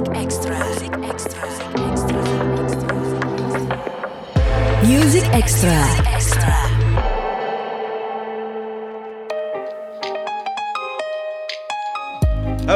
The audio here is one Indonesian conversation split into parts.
Music Extra. Music Extra. Music Extra.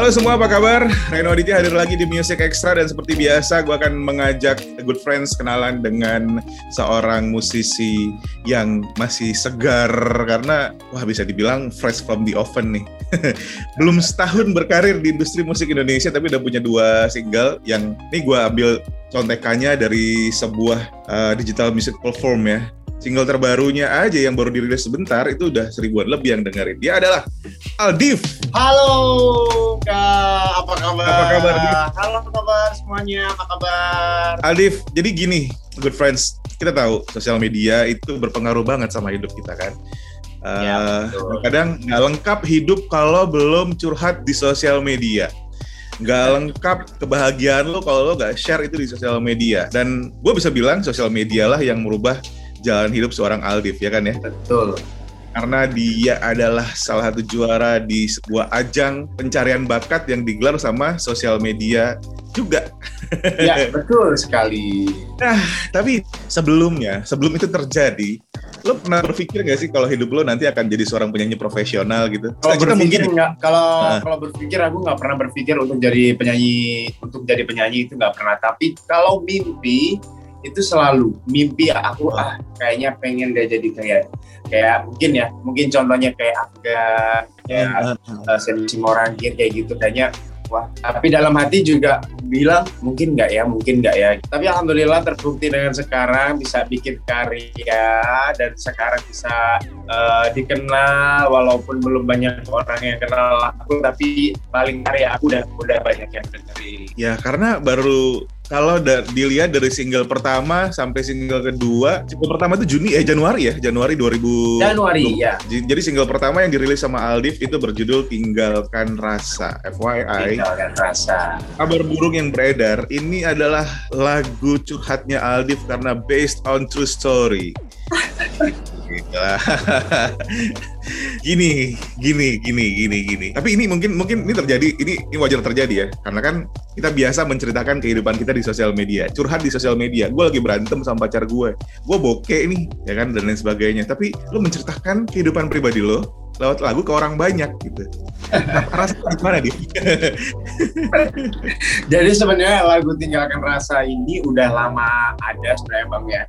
Halo semua, apa kabar? Reno Aditya hadir lagi di Music Extra dan seperti biasa gue akan mengajak good friends kenalan dengan seorang musisi yang masih segar karena wah bisa dibilang fresh from the oven nih. Belum setahun berkarir di industri musik Indonesia tapi udah punya dua single yang ini gue ambil contekannya dari sebuah uh, digital music platform ya single terbarunya aja yang baru dirilis sebentar itu udah seribuan lebih yang dengerin. Dia adalah Aldif. Halo Kak, kabar? Apa kabar? Halo apa kabar semuanya, apa kabar? Aldif, jadi gini, good friends, kita tahu sosial media itu berpengaruh banget sama hidup kita kan. Ya, Uh, betul. kadang nggak lengkap hidup kalau belum curhat di sosial media. Nggak lengkap kebahagiaan lo kalau lo nggak share itu di sosial media. Dan gue bisa bilang sosial media lah yang merubah jalan hidup seorang Aldif ya kan ya. Betul. Karena dia adalah salah satu juara di sebuah ajang pencarian bakat yang digelar sama sosial media juga. Ya, betul sekali. Tapi sebelumnya, sebelum itu terjadi, lo pernah berpikir nggak sih kalau hidup lo nanti akan jadi seorang penyanyi profesional gitu? Kalau Kita berpikir mungkin nggak, kalau Nah. kalau berpikir aku nggak pernah berpikir untuk jadi penyanyi, untuk jadi penyanyi itu nggak pernah. Tapi kalau mimpi itu selalu mimpi aku Oh. ah kayaknya pengen deh jadi kayak kayak mungkin ya mungkin contohnya kayak Afgan kayak Eh, uh, Sensi Morangkir kayak gitu kayaknya wah. Tapi dalam hati juga bilang mungkin nggak ya mungkin nggak ya. Tapi alhamdulillah terbukti dengan sekarang bisa bikin karya dan sekarang bisa uh, dikenal walaupun belum banyak orang yang kenal aku tapi paling karya aku udah udah banyak yang dengerin. Ya karena baru kalau da- dilihat dari single pertama sampai single kedua, single pertama itu Juni eh Januari ya, Januari 2000. Januari ya Jadi single pertama yang dirilis sama Aldif itu berjudul Tinggalkan Rasa. FYI, tinggalkan rasa kabar burung yang beredar ini adalah lagu curhatnya Aldif karena based on true story. Gila. gini, gini, gini, gini, gini. Tapi ini mungkin mungkin ini terjadi, ini ini wajar terjadi ya, karena kan kita biasa menceritakan kehidupan kita di sosial media, curhat di sosial media. Gue lagi berantem sama pacar gue, gue bokeh nih, ya kan dan lain sebagainya. Tapi lo menceritakan kehidupan pribadi lo lewat lagu ke orang banyak gitu. Rasanya gimana dia? Jadi sebenarnya lagu Tinggalkan Rasa ini udah lama ada sebenarnya Bang ya.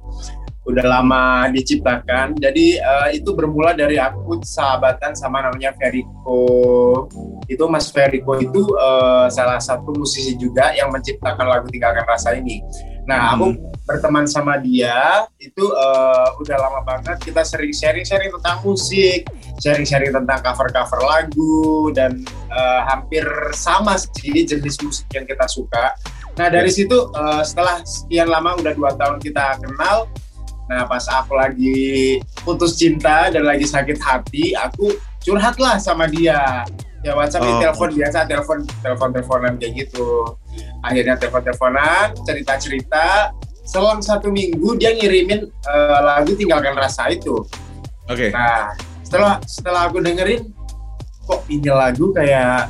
Udah lama diciptakan. Jadi eh, itu bermula dari aku sahabatan sama namanya Feriko. Itu Mas Feriko itu eh, salah satu musisi juga yang menciptakan lagu Tinggalkan Rasa ini. Nah, aku berteman sama dia itu eh, udah lama banget kita sering sharing-sharing tentang musik, sharing-sharing tentang cover-cover lagu dan eh, hampir sama sih jenis musik yang kita suka. Nah dari situ eh, setelah sekian lama udah dua tahun kita kenal, nah pas aku lagi putus cinta dan lagi sakit hati, aku curhatlah sama dia. Ya WhatsApp Oh. telepon biasa, telepon telepon teleponan kayak gitu. Akhirnya telepon teleponan, cerita cerita. Selang satu minggu dia ngirimin eh, lagu tinggalkan rasa itu. Oke. Nah, setelah setelah aku dengerin, kok ini lagu kayak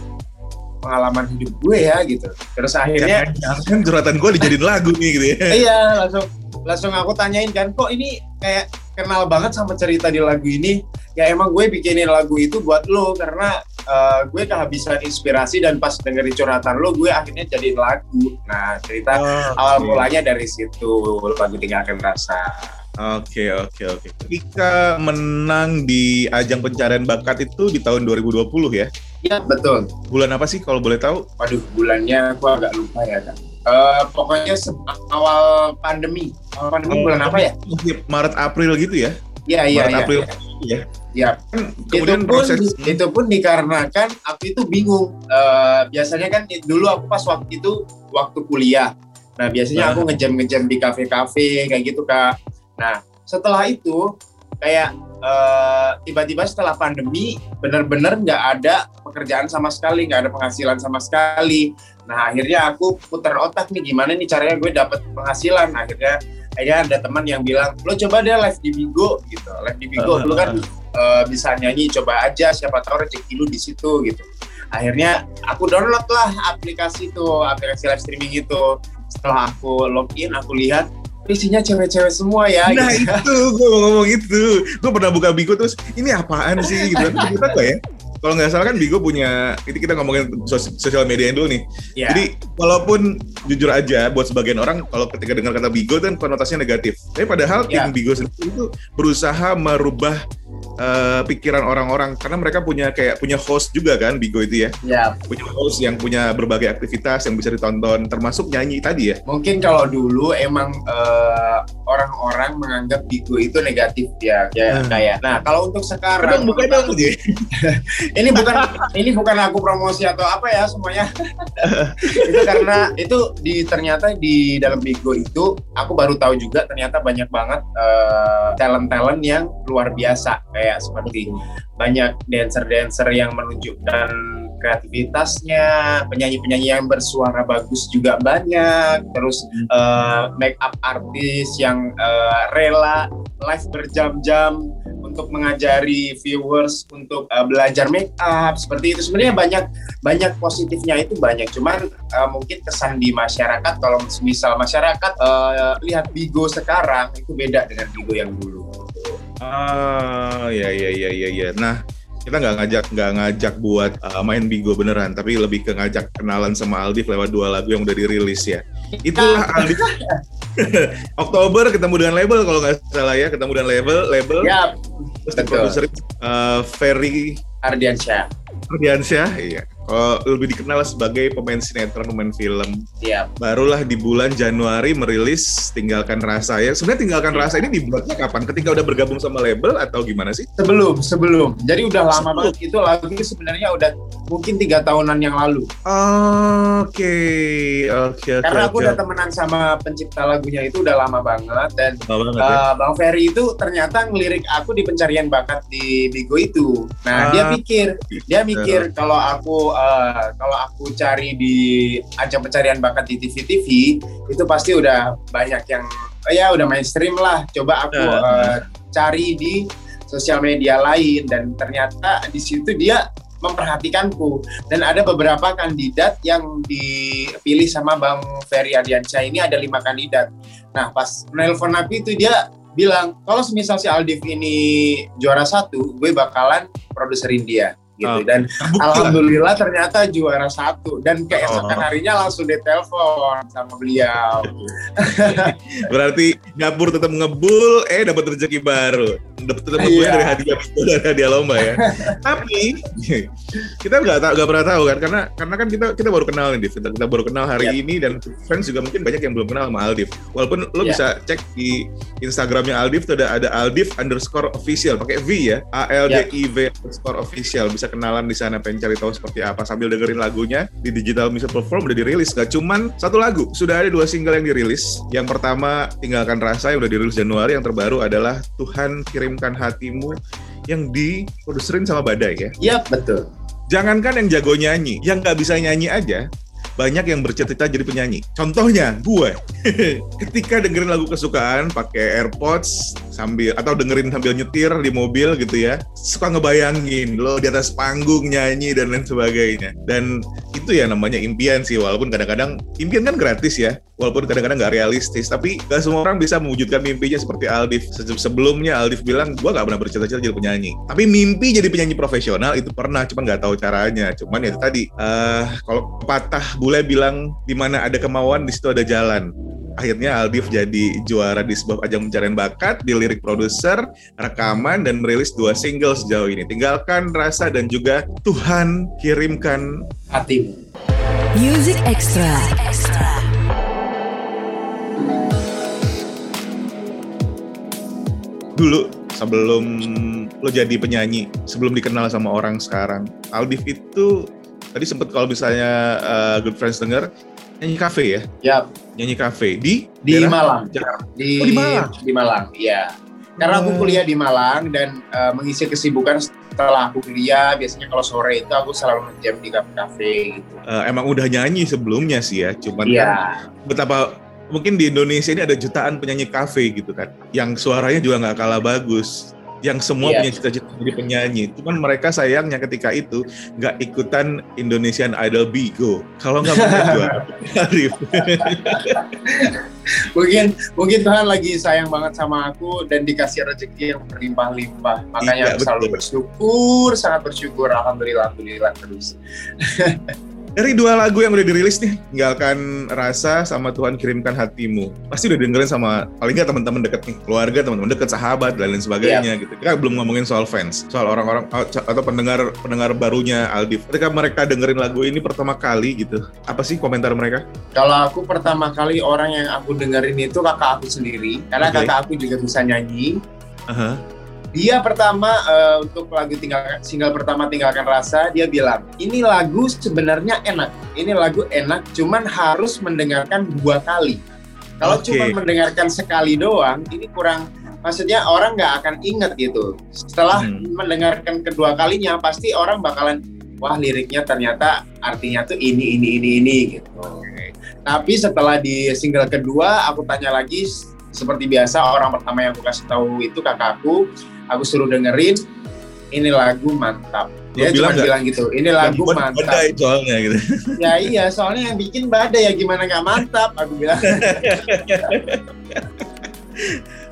pengalaman hidup gue ya gitu. Terus akhirnya, kan curhatan gue dijadiin lagu nih gitu ya. iya langsung langsung aku tanyain kan, kok ini kayak kenal banget sama cerita di lagu ini. Ya emang gue bikinin lagu itu buat lo karena eh, gue kehabisan inspirasi dan pas dengerin curhatan lo, gue akhirnya jadiin lagu. Nah, cerita awal Oke. mulanya dari situ lagu tinggalkan rasa. Oke oke oke. Ketika menang di ajang pencarian bakat itu di tahun 2020 ya. Iya betul. Bulan apa sih kalau boleh tahu? Waduh, bulannya aku agak lupa ya kan. Eh, pokoknya awal pandemi. Awal pandemi bulan apa ya? Maret April gitu ya. Iya iya Maret iya. April. iya. Ya. Iya. Kan Itu kemudian pun proses itu pun dikarenakan aku itu bingung. Eh, biasanya kan dulu aku pas waktu itu waktu kuliah. Nah biasanya aku ngejam-ngejam di kafe-kafe kayak gitu kak. Nah setelah itu kayak eh, tiba-tiba setelah pandemi benar-benar nggak ada pekerjaan sama sekali, nggak ada penghasilan sama sekali. Nah akhirnya aku putar otak nih gimana nih caranya gue dapat penghasilan. Akhirnya akhirnya ada teman yang bilang lo coba deh live di Bigo gitu, live di Bigo. Lu kan eh, bisa nyanyi, coba aja siapa tahu rezeki lu di situ gitu. akhirnya aku download lah aplikasi itu aplikasi live streaming itu setelah aku login aku lihat isinya cewek-cewek semua ya Nah gitu. itu, gue mau ngomong itu. Gue pernah buka Bigo terus, ini apaan sih gitu. Kita nggak ya? Kalau nggak salah kan Bigo punya, ini kita ngomongin sos- sosial media dulu nih. Ya. Jadi walaupun jujur aja buat sebagian orang kalau ketika dengar kata Bigo kan konotasinya negatif. Tapi padahal Ya. tim Bigo sendiri itu berusaha merubah eh, pikiran orang-orang karena mereka punya kayak punya host juga kan Bigo itu ya. ya Punya host yang punya berbagai aktivitas yang bisa ditonton termasuk nyanyi tadi ya. mungkin kalau dulu emang eh, orang-orang menganggap Bigo itu negatif ya kayak Hmm. kayak nah kalau untuk sekarang Kadang bukan dong Ji. ini bukan ini bukan aku promosi atau apa ya semuanya itu karena itu di ternyata di dalam Bigo itu aku baru tahu juga ternyata banyak banget talent talent yang luar biasa kayak seperti banyak dancer-dancer yang menunjukkan kreativitasnya penyanyi-penyanyi yang bersuara bagus juga banyak terus eh, make up artis yang eh, rela live berjam-jam untuk mengajari viewers untuk eh, belajar make up seperti itu. Sebenarnya banyak banyak positifnya itu banyak. Cuman eh, mungkin kesan di masyarakat kalau misal masyarakat eh, lihat Bigo sekarang itu beda dengan Bigo yang dulu Ah, ya ya ya ya ya. Nah, kita nggak ngajak nggak ngajak buat uh, main Bigo beneran, tapi lebih ke ngajak kenalan sama Aldif lewat dua lagu yang udah dirilis ya. Itulah Aldif. Oktober ketemu dengan label kalau nggak salah ya, ketemu dengan label label ya terus produser uh, Ferry Ardiansyah Ardiansyah, iya. Kalau lebih dikenal sebagai pemain sinetron, pemain film. ya Barulah di bulan Januari merilis Tinggalkan Rasa ya. Sebenarnya Tinggalkan Iya. Rasa ini dibuatnya kapan? Ketika udah bergabung sama label atau gimana sih? sebelum sebelum jadi udah lama Sebelum. banget itu lagu sebenarnya udah mungkin tiga tahunan yang lalu Oke, oke, oke. karena aku oke. udah temenan sama pencipta lagunya itu udah lama banget dan Lama banget ya. Uh, Bang Ferry itu ternyata ngelirik aku di pencarian bakat di Bigo itu. Nah, Ah. dia pikir, dia mikir kalau aku uh, kalau aku cari di ajang pencarian bakat di TV-TV itu pasti udah banyak yang oh ya udah mainstream lah. Coba aku uh, cari di sosial media lain. Dan ternyata di situ dia memperhatikanku. Dan ada beberapa kandidat yang dipilih sama Bang Ferry Ardiansyah ini ada lima kandidat. Nah pas nelpon aku itu dia bilang kalau semisal si Aldif ini juara satu, gue bakalan produserin dia gitu dan alhamdulillah ternyata juara satu dan keesokan Oh. harinya langsung ditelepon sama beliau. Berarti Gapur tetap ngebul, eh dapat rezeki baru. Dapat ngebulnya Iya. dari hadiah dari hadiah lomba ya. Tapi kita nggak tahu nggak pernah tahu kan karena karena kan kita kita baru kenal nih Div. Kita, kita baru kenal hari Iya. ini dan fans juga mungkin banyak yang belum kenal sama Aldif. Walaupun lo Iya. bisa cek di Instagramnya Aldif tuh ada ada Aldif underscore official pakai V ya A L D I V underscore official bisa kenalan di sana pengen cari tahu seperti apa sambil dengerin lagunya di digital music platform udah dirilis gak cuman satu lagu sudah ada dua single yang dirilis yang pertama tinggalkan rasa yang udah dirilis Januari yang terbaru adalah Tuhan kirimkan hatimu yang diproduserin sama Badai ya Iya betul. jangankan yang jago nyanyi yang nggak bisa nyanyi aja banyak yang bercita-cita jadi penyanyi. Contohnya gue, ketika dengerin lagu kesukaan pakai AirPods sambil atau dengerin sambil nyetir di mobil gitu ya, suka ngebayangin lo di atas panggung nyanyi dan lain sebagainya. Dan itu ya namanya impian sih, walaupun kadang-kadang impian kan gratis ya, walaupun kadang-kadang nggak realistis. Tapi gak semua orang bisa mewujudkan mimpinya seperti Aldif. Se- Sebelumnya Aldif bilang gue gak pernah bercita-cita jadi penyanyi. Tapi mimpi jadi penyanyi profesional itu pernah, cuman nggak tahu caranya. Cuman ya itu tadi, eh kalau patah bule bilang di mana ada kemauan di situ ada jalan. Akhirnya Aldif jadi juara di sebuah ajang pencarian bakat, dilirik produser, rekaman, dan merilis dua single sejauh ini. Tinggalkan Rasa dan juga Tuhan Kirimkan Hatimu. Music Extra. Dulu sebelum lo jadi penyanyi, sebelum dikenal sama orang sekarang. Aldif itu tadi sempat kalau misalnya uh, Good Friends denger nyanyi kafe ya, Ya nyanyi kafe di di daerah Malang. Jakarta. Di, Oh, di Malang? Di Malang, iya. Karena aku Oh. kuliah di Malang dan eh, mengisi kesibukan setelah aku kuliah, biasanya kalau sore itu aku selalu ngejam di kafe-kafe gitu. Uh, emang udah nyanyi sebelumnya sih ya, cuman kan Iya, betapa mungkin di Indonesia ini ada jutaan penyanyi kafe gitu kan, yang suaranya juga nggak kalah bagus. yang semua Iya. punya cita-cita jadi penyanyi. Cuman mereka sayangnya ketika itu nggak ikutan Indonesian Idol Bigo. Kalau nggak mungkin juara. Arif. mungkin mungkin Tuhan lagi sayang banget sama aku dan dikasih rezeki yang berlimpah-limpah makanya Iya, aku selalu bersyukur sangat bersyukur alhamdulillah alhamdulillah terus Dari dua lagu yang udah dirilis nih, tinggalkan rasa sama Tuhan kirimkan hatimu. Pasti udah dengerin sama paling nggak teman-teman deket nih, keluarga, teman-teman deket, sahabat dan lain sebagainya gitu. Kita belum ngomongin soal fans, soal orang-orang atau pendengar pendengar barunya Aldif. Ketika mereka dengerin lagu ini pertama kali gitu, apa sih komentar mereka? kalau aku pertama kali orang yang aku dengerin itu kakak aku sendiri karena Oke. kakak aku juga bisa nyanyi Aha. Dia pertama eh, untuk lagu tinggalkan single pertama tinggalkan rasa dia bilang ini lagu sebenarnya enak ini lagu enak cuman harus mendengarkan dua kali kalau Oke. cuma mendengarkan sekali doang ini kurang maksudnya orang nggak akan inget gitu setelah Hmm. mendengarkan kedua kalinya pasti orang bakalan wah liriknya ternyata artinya tuh ini ini ini ini gitu tapi setelah di single kedua aku tanya lagi seperti biasa orang pertama yang aku kasih tahu itu kakakku aku suruh dengerin ini lagu mantap dia Lo bilang cuma bilang gitu ini lagu buat mantap badai soalnya gitu. ya iya soalnya yang bikin badai ya gimana nggak mantap aku bilang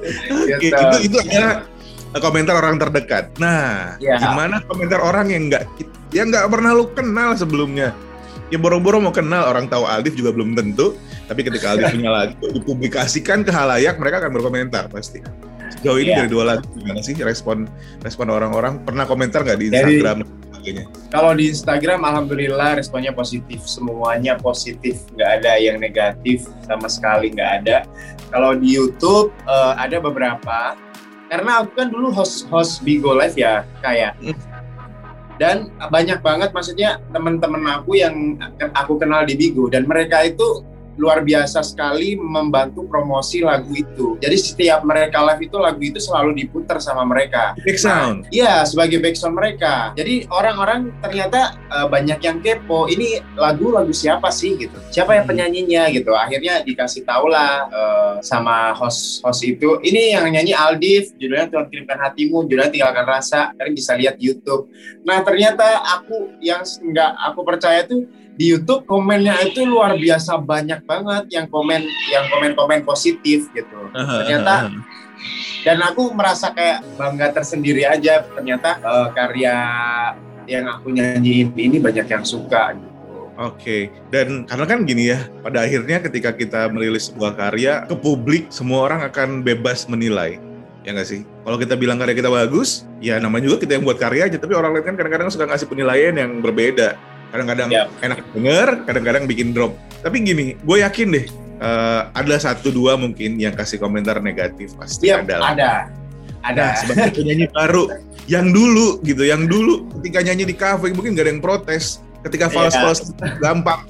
Oke, Gitu. itu itu adalah komentar orang terdekat. Nah, Ya. gimana komentar orang yang nggak yang nggak pernah lu kenal sebelumnya? Ya boro-boro mau kenal orang tahu Aldif juga belum tentu. Tapi ketika Aldif punya lagu dipublikasikan ke halayak, mereka akan berkomentar pasti. Sejauh ini Iya. dari dua lagu gimana sih respon respon orang-orang? Pernah komentar nggak di Instagram sebagainya? Kalau di Instagram, alhamdulillah responnya positif, semuanya positif, nggak ada yang negatif sama sekali nggak ada. Kalau di YouTube eh, ada beberapa, karena aku kan dulu host host Bigo Live ya, kayak. Hmm. Dan banyak banget, maksudnya teman-teman aku yang aku kenal di Bigo dan mereka itu luar biasa sekali membantu promosi lagu itu. Jadi setiap mereka live itu lagu itu selalu diputar sama mereka. Big sound. Iya, sebagai backsound mereka. Jadi orang-orang ternyata eh, banyak yang kepo. Ini lagu-lagu siapa sih gitu? Siapa yang Hmm. penyanyinya gitu? Akhirnya dikasih tahu lah eh, sama host host itu. Ini yang nyanyi Aldif, judulnya Tuhan kirimkan hatimu, judulnya tinggalkan rasa. Kalian bisa lihat YouTube. Nah ternyata aku yang nggak aku percaya tuh di YouTube komennya itu luar biasa banyak banget yang komen yang komen-komen positif gitu. Ternyata dan aku merasa kayak bangga tersendiri aja ternyata eh, karya yang aku nyanyiin ini banyak yang suka gitu. Oke, dan karena kan gini ya, pada akhirnya ketika kita merilis sebuah karya ke publik, semua orang akan bebas menilai. Ya nggak sih? Kalau kita bilang karya kita bagus, ya namanya juga kita yang buat karya aja, tapi orang lain kan kadang-kadang suka ngasih penilaian yang berbeda. Kadang-kadang Yap. enak denger, kadang-kadang bikin drop. Tapi gini, gue yakin deh, eh, ada satu dua mungkin yang kasih komentar negatif pasti Iya, ada. ada. Ada. Nah, sebagai penyanyi baru yang dulu gitu, yang dulu ketika nyanyi di kafe mungkin gak ada yang protes. Ketika Iya. fals-fals gampang.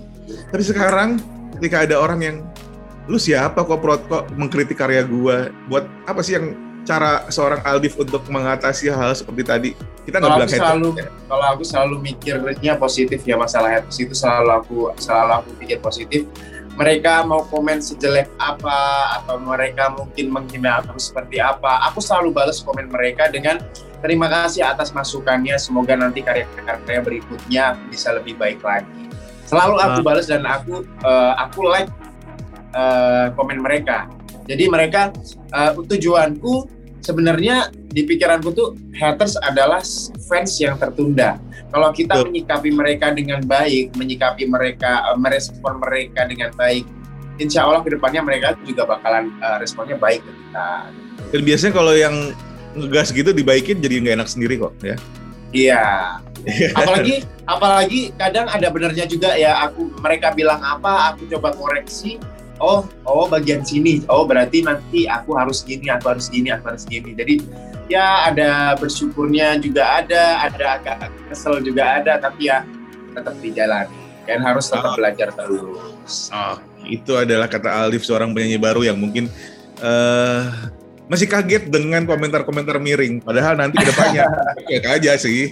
Tapi sekarang ketika ada orang yang lu siapa kok prot kok mengkritik karya gua? Buat apa sih yang cara seorang Aldif untuk mengatasi hal seperti tadi? Kita nggak Kalau bilang selalu ya. kalau aku selalu mikirnya positif ya masalah haters itu selalu aku selalu aku pikir positif. Mereka mau komen sejelek apa atau mereka mungkin menghina aku seperti apa, aku selalu balas komen mereka dengan terima kasih atas masukannya. Semoga nanti karya-karya berikutnya bisa lebih baik lagi. Selalu aku balas dan aku eh, aku like eh, komen mereka. Jadi mereka eh, tujuanku sebenarnya di pikiranku tuh haters adalah fans yang tertunda. Kalau kita Betul. menyikapi mereka dengan baik, menyikapi mereka, eh, merespon mereka dengan baik, insya Allah ke depannya mereka juga bakalan eh, responnya baik ke kita. Dan biasanya kalau yang ngegas gitu dibaikin jadi nggak enak sendiri kok ya. Iya. apalagi apalagi kadang ada benernya juga ya aku mereka bilang apa aku coba koreksi oh oh bagian sini oh berarti nanti aku harus gini aku harus gini aku harus gini jadi ya ada bersyukurnya juga ada ada agak kesel juga ada tapi ya tetap dijalani dan harus tetap Ah. belajar terus Oh, itu adalah kata Alif seorang penyanyi baru yang mungkin eh masih kaget dengan komentar-komentar miring. Padahal nanti ke depannya kaget aja sih.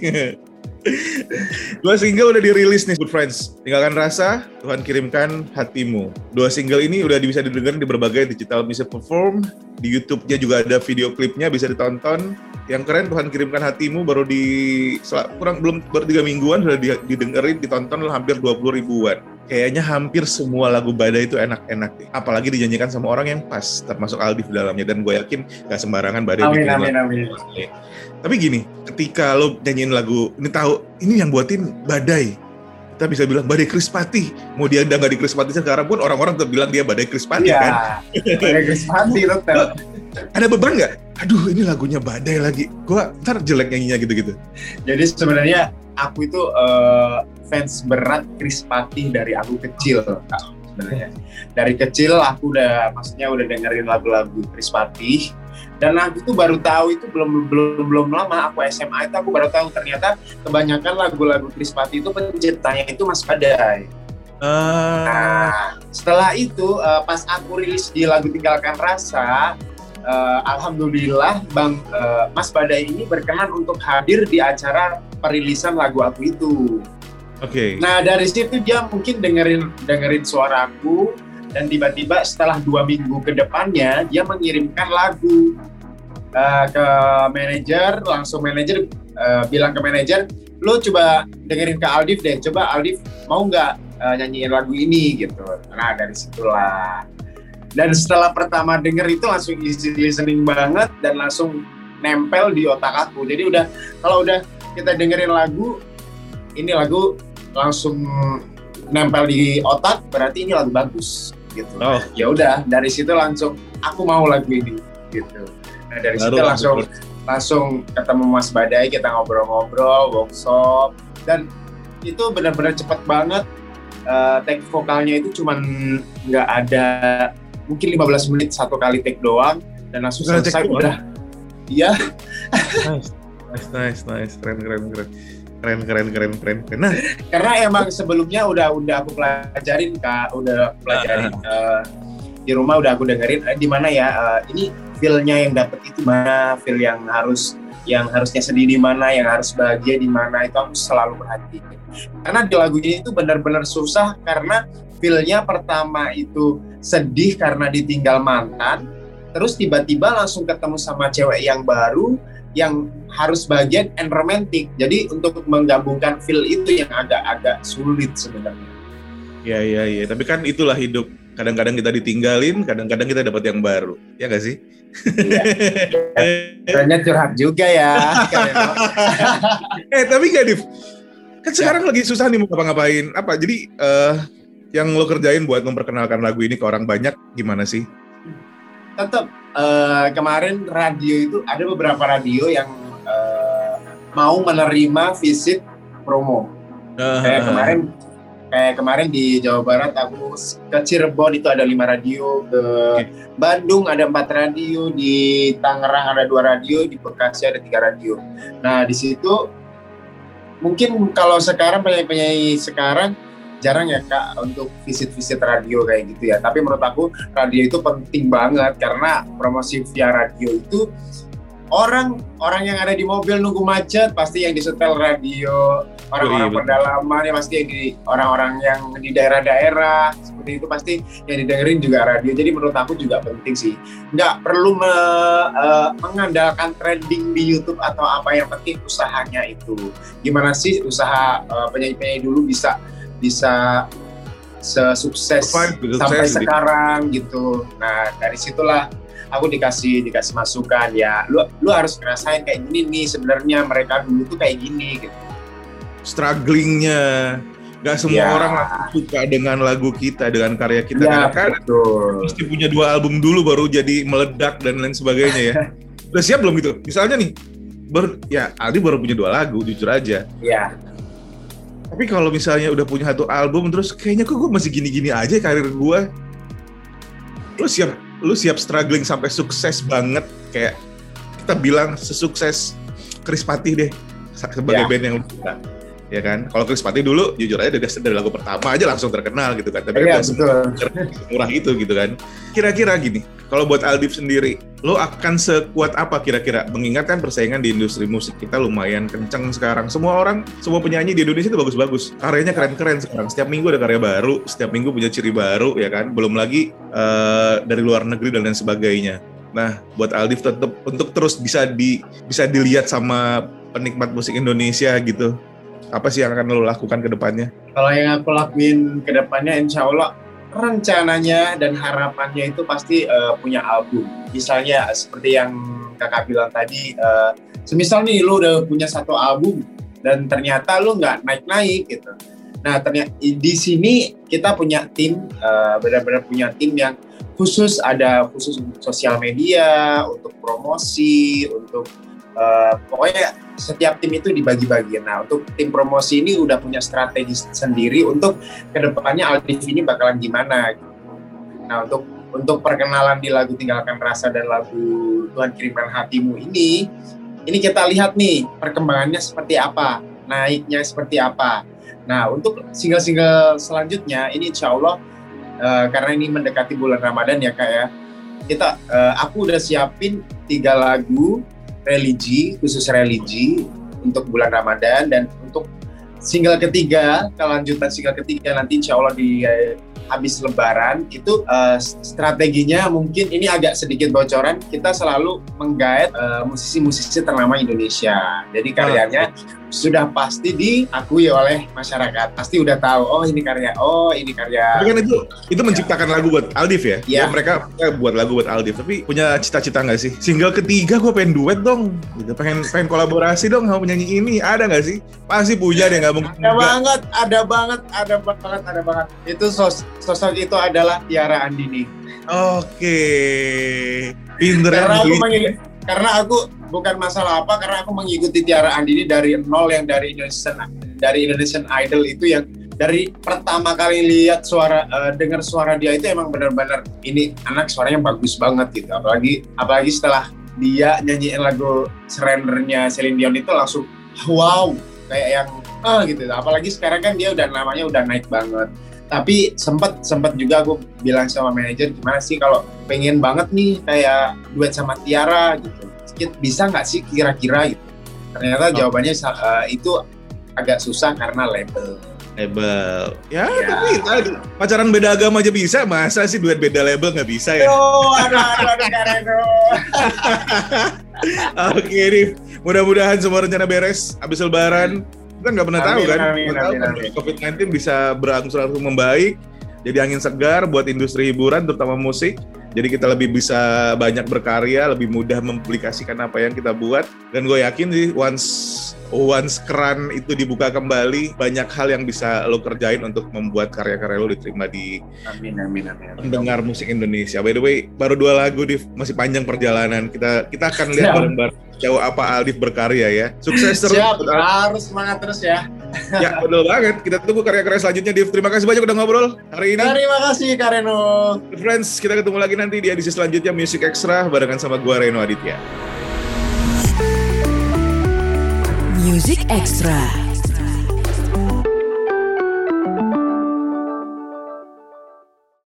Dua single udah dirilis nih, Good Friends. Tinggalkan rasa, Tuhan kirimkan hatimu. Dua single ini udah bisa didengar di berbagai digital music platform. Di YouTube-nya juga ada video klipnya bisa ditonton. Yang keren Tuhan kirimkan hatimu baru di kurang belum baru tiga mingguan sudah didengerin ditonton hampir 20 ribuan. Kayaknya hampir semua lagu Badai itu enak-enak nih. Apalagi dinyanyikan sama orang yang pas, termasuk Aldi di dalamnya. Dan gue yakin gak sembarangan Badai amin, bikin amin, lagu. Amin. Tapi gini, ketika lo nyanyiin lagu, ini tahu ini yang buatin Badai. Kita bisa bilang Badai Krispati. Mau dia udah nggak di Krispati sekarang pun orang-orang tetap bilang dia Badai Krispati iya, kan. Badai Krispati tetap. Ada beban nggak? Aduh ini lagunya Badai lagi. Gua ntar jelek nyanyinya gitu-gitu. Jadi sebenarnya aku itu uh, fans berat Krispati dari aku kecil sebenarnya. Dari kecil aku udah maksudnya udah dengerin lagu-lagu Krispati dan aku tuh baru tahu itu belum belum belum lama aku SMA itu aku baru tahu ternyata kebanyakan lagu-lagu Krispati itu penciptanya itu Mas Badai. Uh. Nah, setelah itu uh, pas aku rilis di lagu Tinggalkan Rasa, uh, alhamdulillah Bang uh, Mas Badai ini berkenan untuk hadir di acara perilisan lagu aku itu. Oke. Okay. Nah dari situ dia mungkin dengerin dengerin suaraku dan tiba-tiba setelah dua minggu ke depannya dia mengirimkan lagu uh, ke manajer langsung manajer uh, bilang ke manajer lo coba dengerin ke Aldif deh coba Aldif mau nggak uh, nyanyiin lagu ini gitu nah dari situlah dan setelah pertama denger itu langsung easy listening banget dan langsung nempel di otak aku. Jadi udah kalau udah kita dengerin lagu ini lagu langsung nempel di otak berarti ini lagu bagus gitu. Oh. ya udah dari situ langsung aku mau lagu ini gitu. Nah dari Baru situ langsung langsung ketemu Mas Badai, kita ngobrol-ngobrol, workshop, dan itu benar-benar cepat banget. Uh, take vokalnya itu cuman nggak ada mungkin 15 menit satu kali take doang dan langsung Bukan selesai udah. Iya. nice, nice, nice, nice, keren, keren, keren. Keren keren keren keren. Keren nah. Karena emang sebelumnya udah udah aku pelajarin kak. Udah aku pelajarin uh, di rumah udah aku dengerin uh, di mana ya uh, ini feelnya yang dapat itu mana? Feel yang harus yang harusnya sedih di mana? Yang harus bahagia di mana? Itu aku selalu perhatikan karena di lagu ini itu benar-benar susah karena feelnya pertama itu sedih karena ditinggal mantan terus tiba-tiba langsung ketemu sama cewek yang baru yang harus bagian and romantic jadi untuk menggabungkan feel itu yang agak-agak sulit sebenarnya Iya iya iya, tapi kan itulah hidup. Kadang-kadang kita ditinggalin, kadang-kadang kita dapat yang baru. Ya gak sih? Iya. curhat juga ya. eh tapi gak Div, kan sekarang ya. lagi susah nih mau ngapa-ngapain. Apa? Jadi uh, yang lo kerjain buat memperkenalkan lagu ini ke orang banyak gimana sih? Tetap uh, kemarin radio itu ada beberapa radio yang uh, mau menerima visit promo. Uh, Kayak kemarin kayak kemarin di Jawa Barat aku ke Cirebon itu ada lima radio ke okay. Bandung ada empat radio di Tangerang ada dua radio di Bekasi ada tiga radio nah di situ mungkin kalau sekarang penyanyi-penyanyi sekarang jarang ya kak untuk visit-visit radio kayak gitu ya. Tapi menurut aku radio itu penting banget karena promosi via radio itu orang orang yang ada di mobil nunggu macet pasti yang disetel radio orang-orang oh, iya, pedalaman ya pasti yang di orang-orang yang di daerah-daerah seperti itu pasti yang didengerin juga radio. Jadi menurut aku juga penting sih. Nggak perlu me, uh, mengandalkan trending di YouTube atau apa yang penting usahanya itu. Gimana sih usaha uh, penyanyi-penyanyi dulu bisa bisa sesukses sampai sekarang gitu nah dari situlah aku dikasih dikasih masukan ya lu lu harus ngerasain kayak gini nih sebenarnya mereka dulu tuh kayak gini gitu strugglingnya Gak semua ya. orang suka dengan lagu kita, dengan karya kita. Ya, Karena kan mesti punya dua album dulu baru jadi meledak dan lain sebagainya ya. Udah siap belum gitu? Misalnya nih, ber, ya Aldi baru punya dua lagu, jujur aja. Iya. Tapi kalau misalnya udah punya satu album, terus kayaknya kok gue masih gini-gini aja karir gue. Lu siap lu siap struggling sampai sukses banget kayak kita bilang sesukses Chris Patih deh sebagai yeah. band yang suka ya kan kalau Chris Patih dulu jujur aja dari, dari lagu pertama aja langsung terkenal gitu kan tapi yeah, kan betul. murah itu gitu kan kira-kira gini Kalau buat Aldif sendiri, lo akan sekuat apa kira-kira? Mengingatkan persaingan di industri musik kita lumayan kenceng sekarang. Semua orang, semua penyanyi di Indonesia itu bagus-bagus. Karyanya keren-keren sekarang. Setiap minggu ada karya baru, setiap minggu punya ciri baru, ya kan? Belum lagi uh, dari luar negeri dan lain sebagainya. Nah, buat Aldif tetap untuk terus bisa di bisa dilihat sama penikmat musik Indonesia gitu. Apa sih yang akan lo lakukan ke depannya? Kalau yang aku lakuin ke depannya, insya Allah rencananya dan harapannya itu pasti uh, punya album. Misalnya seperti yang kakak bilang tadi, uh, semisal nih lu udah punya satu album dan ternyata lu nggak naik-naik gitu. Nah ternyata di sini kita punya tim, uh, benar-benar punya tim yang khusus ada khusus untuk sosial media, untuk promosi, untuk uh, pokoknya setiap tim itu dibagi-bagi. Nah, untuk tim promosi ini udah punya strategi sendiri untuk ke depannya Aldif ini bakalan gimana. Gitu. Nah, untuk untuk perkenalan di lagu Tinggalkan Rasa dan lagu Tuhan Kirimkan Hatimu ini, ini kita lihat nih perkembangannya seperti apa, naiknya seperti apa. Nah, untuk single-single selanjutnya, ini insya Allah uh, karena ini mendekati bulan Ramadan ya kak ya, kita uh, aku udah siapin tiga lagu religi khusus religi untuk bulan Ramadan dan untuk single ketiga kelanjutan single ketiga nanti insya Allah di eh, habis Lebaran itu uh, strateginya mungkin ini agak sedikit bocoran kita selalu menggait uh, musisi-musisi ternama Indonesia jadi karyanya sudah pasti diakui oleh masyarakat. Pasti udah tahu, oh ini karya, oh ini karya. Tapi kan itu itu menciptakan ya. lagu buat Aldif ya? Ya, mereka, mereka buat lagu buat Aldif. Tapi punya cita-cita nggak sih? Single ketiga gue pengen duet dong. Gitu. Pengen pengen kolaborasi dong sama penyanyi ini. Ada nggak sih? Pasti punya deh nggak mungkin. Ada banget, ada banget, ada banget, ada banget. Itu sos sosok itu adalah Tiara Andini. Oke. Pinter Karena aku karena aku bukan masalah apa karena aku mengikuti Tiara Andini dari nol yang dari Indonesian dari Indonesian Idol itu yang dari pertama kali lihat suara uh, dengar suara dia itu emang benar-benar ini anak suaranya bagus banget gitu apalagi apalagi setelah dia nyanyiin lagu Surrendernya Celine Dion itu langsung wow kayak yang ah gitu apalagi sekarang kan dia udah namanya udah naik banget tapi sempat sempat juga aku bilang sama manajer gimana sih kalau pengen banget nih kayak duet sama Tiara gitu? Bisa nggak sih kira-kira gitu? Ternyata oh. jawabannya uh, itu agak susah karena label. Label. Ya, ya. tapi tadi pacaran beda agama aja bisa. Masa sih duet beda label nggak bisa ya? Oh aduh aduh aduh oke nih mudah-mudahan semua rencana beres habis lebaran kita nggak pernah amin, tahu kan amin, amin, amin. COVID-19 bisa berangsur-angsur membaik jadi angin segar buat industri hiburan terutama musik jadi kita lebih bisa banyak berkarya lebih mudah mempublikasikan apa yang kita buat. Dan gue yakin sih once once keran itu dibuka kembali banyak hal yang bisa lo kerjain untuk membuat karya-karya lo diterima di amin, amin, amin, amin. pendengar musik Indonesia. By the way baru dua lagu di masih panjang perjalanan. Kita kita akan lihat bareng-bareng jauh apa Aldif berkarya ya. Sukses terus. Siap, harus semangat terus ya ya betul banget. Kita tunggu karya-karya selanjutnya Div. Terima kasih banyak udah ngobrol hari ini. Terima kasih Kareno friends kita ketemu lagi nanti di edisi selanjutnya Music Extra barengan sama gua Reno Aditya. Music Extra.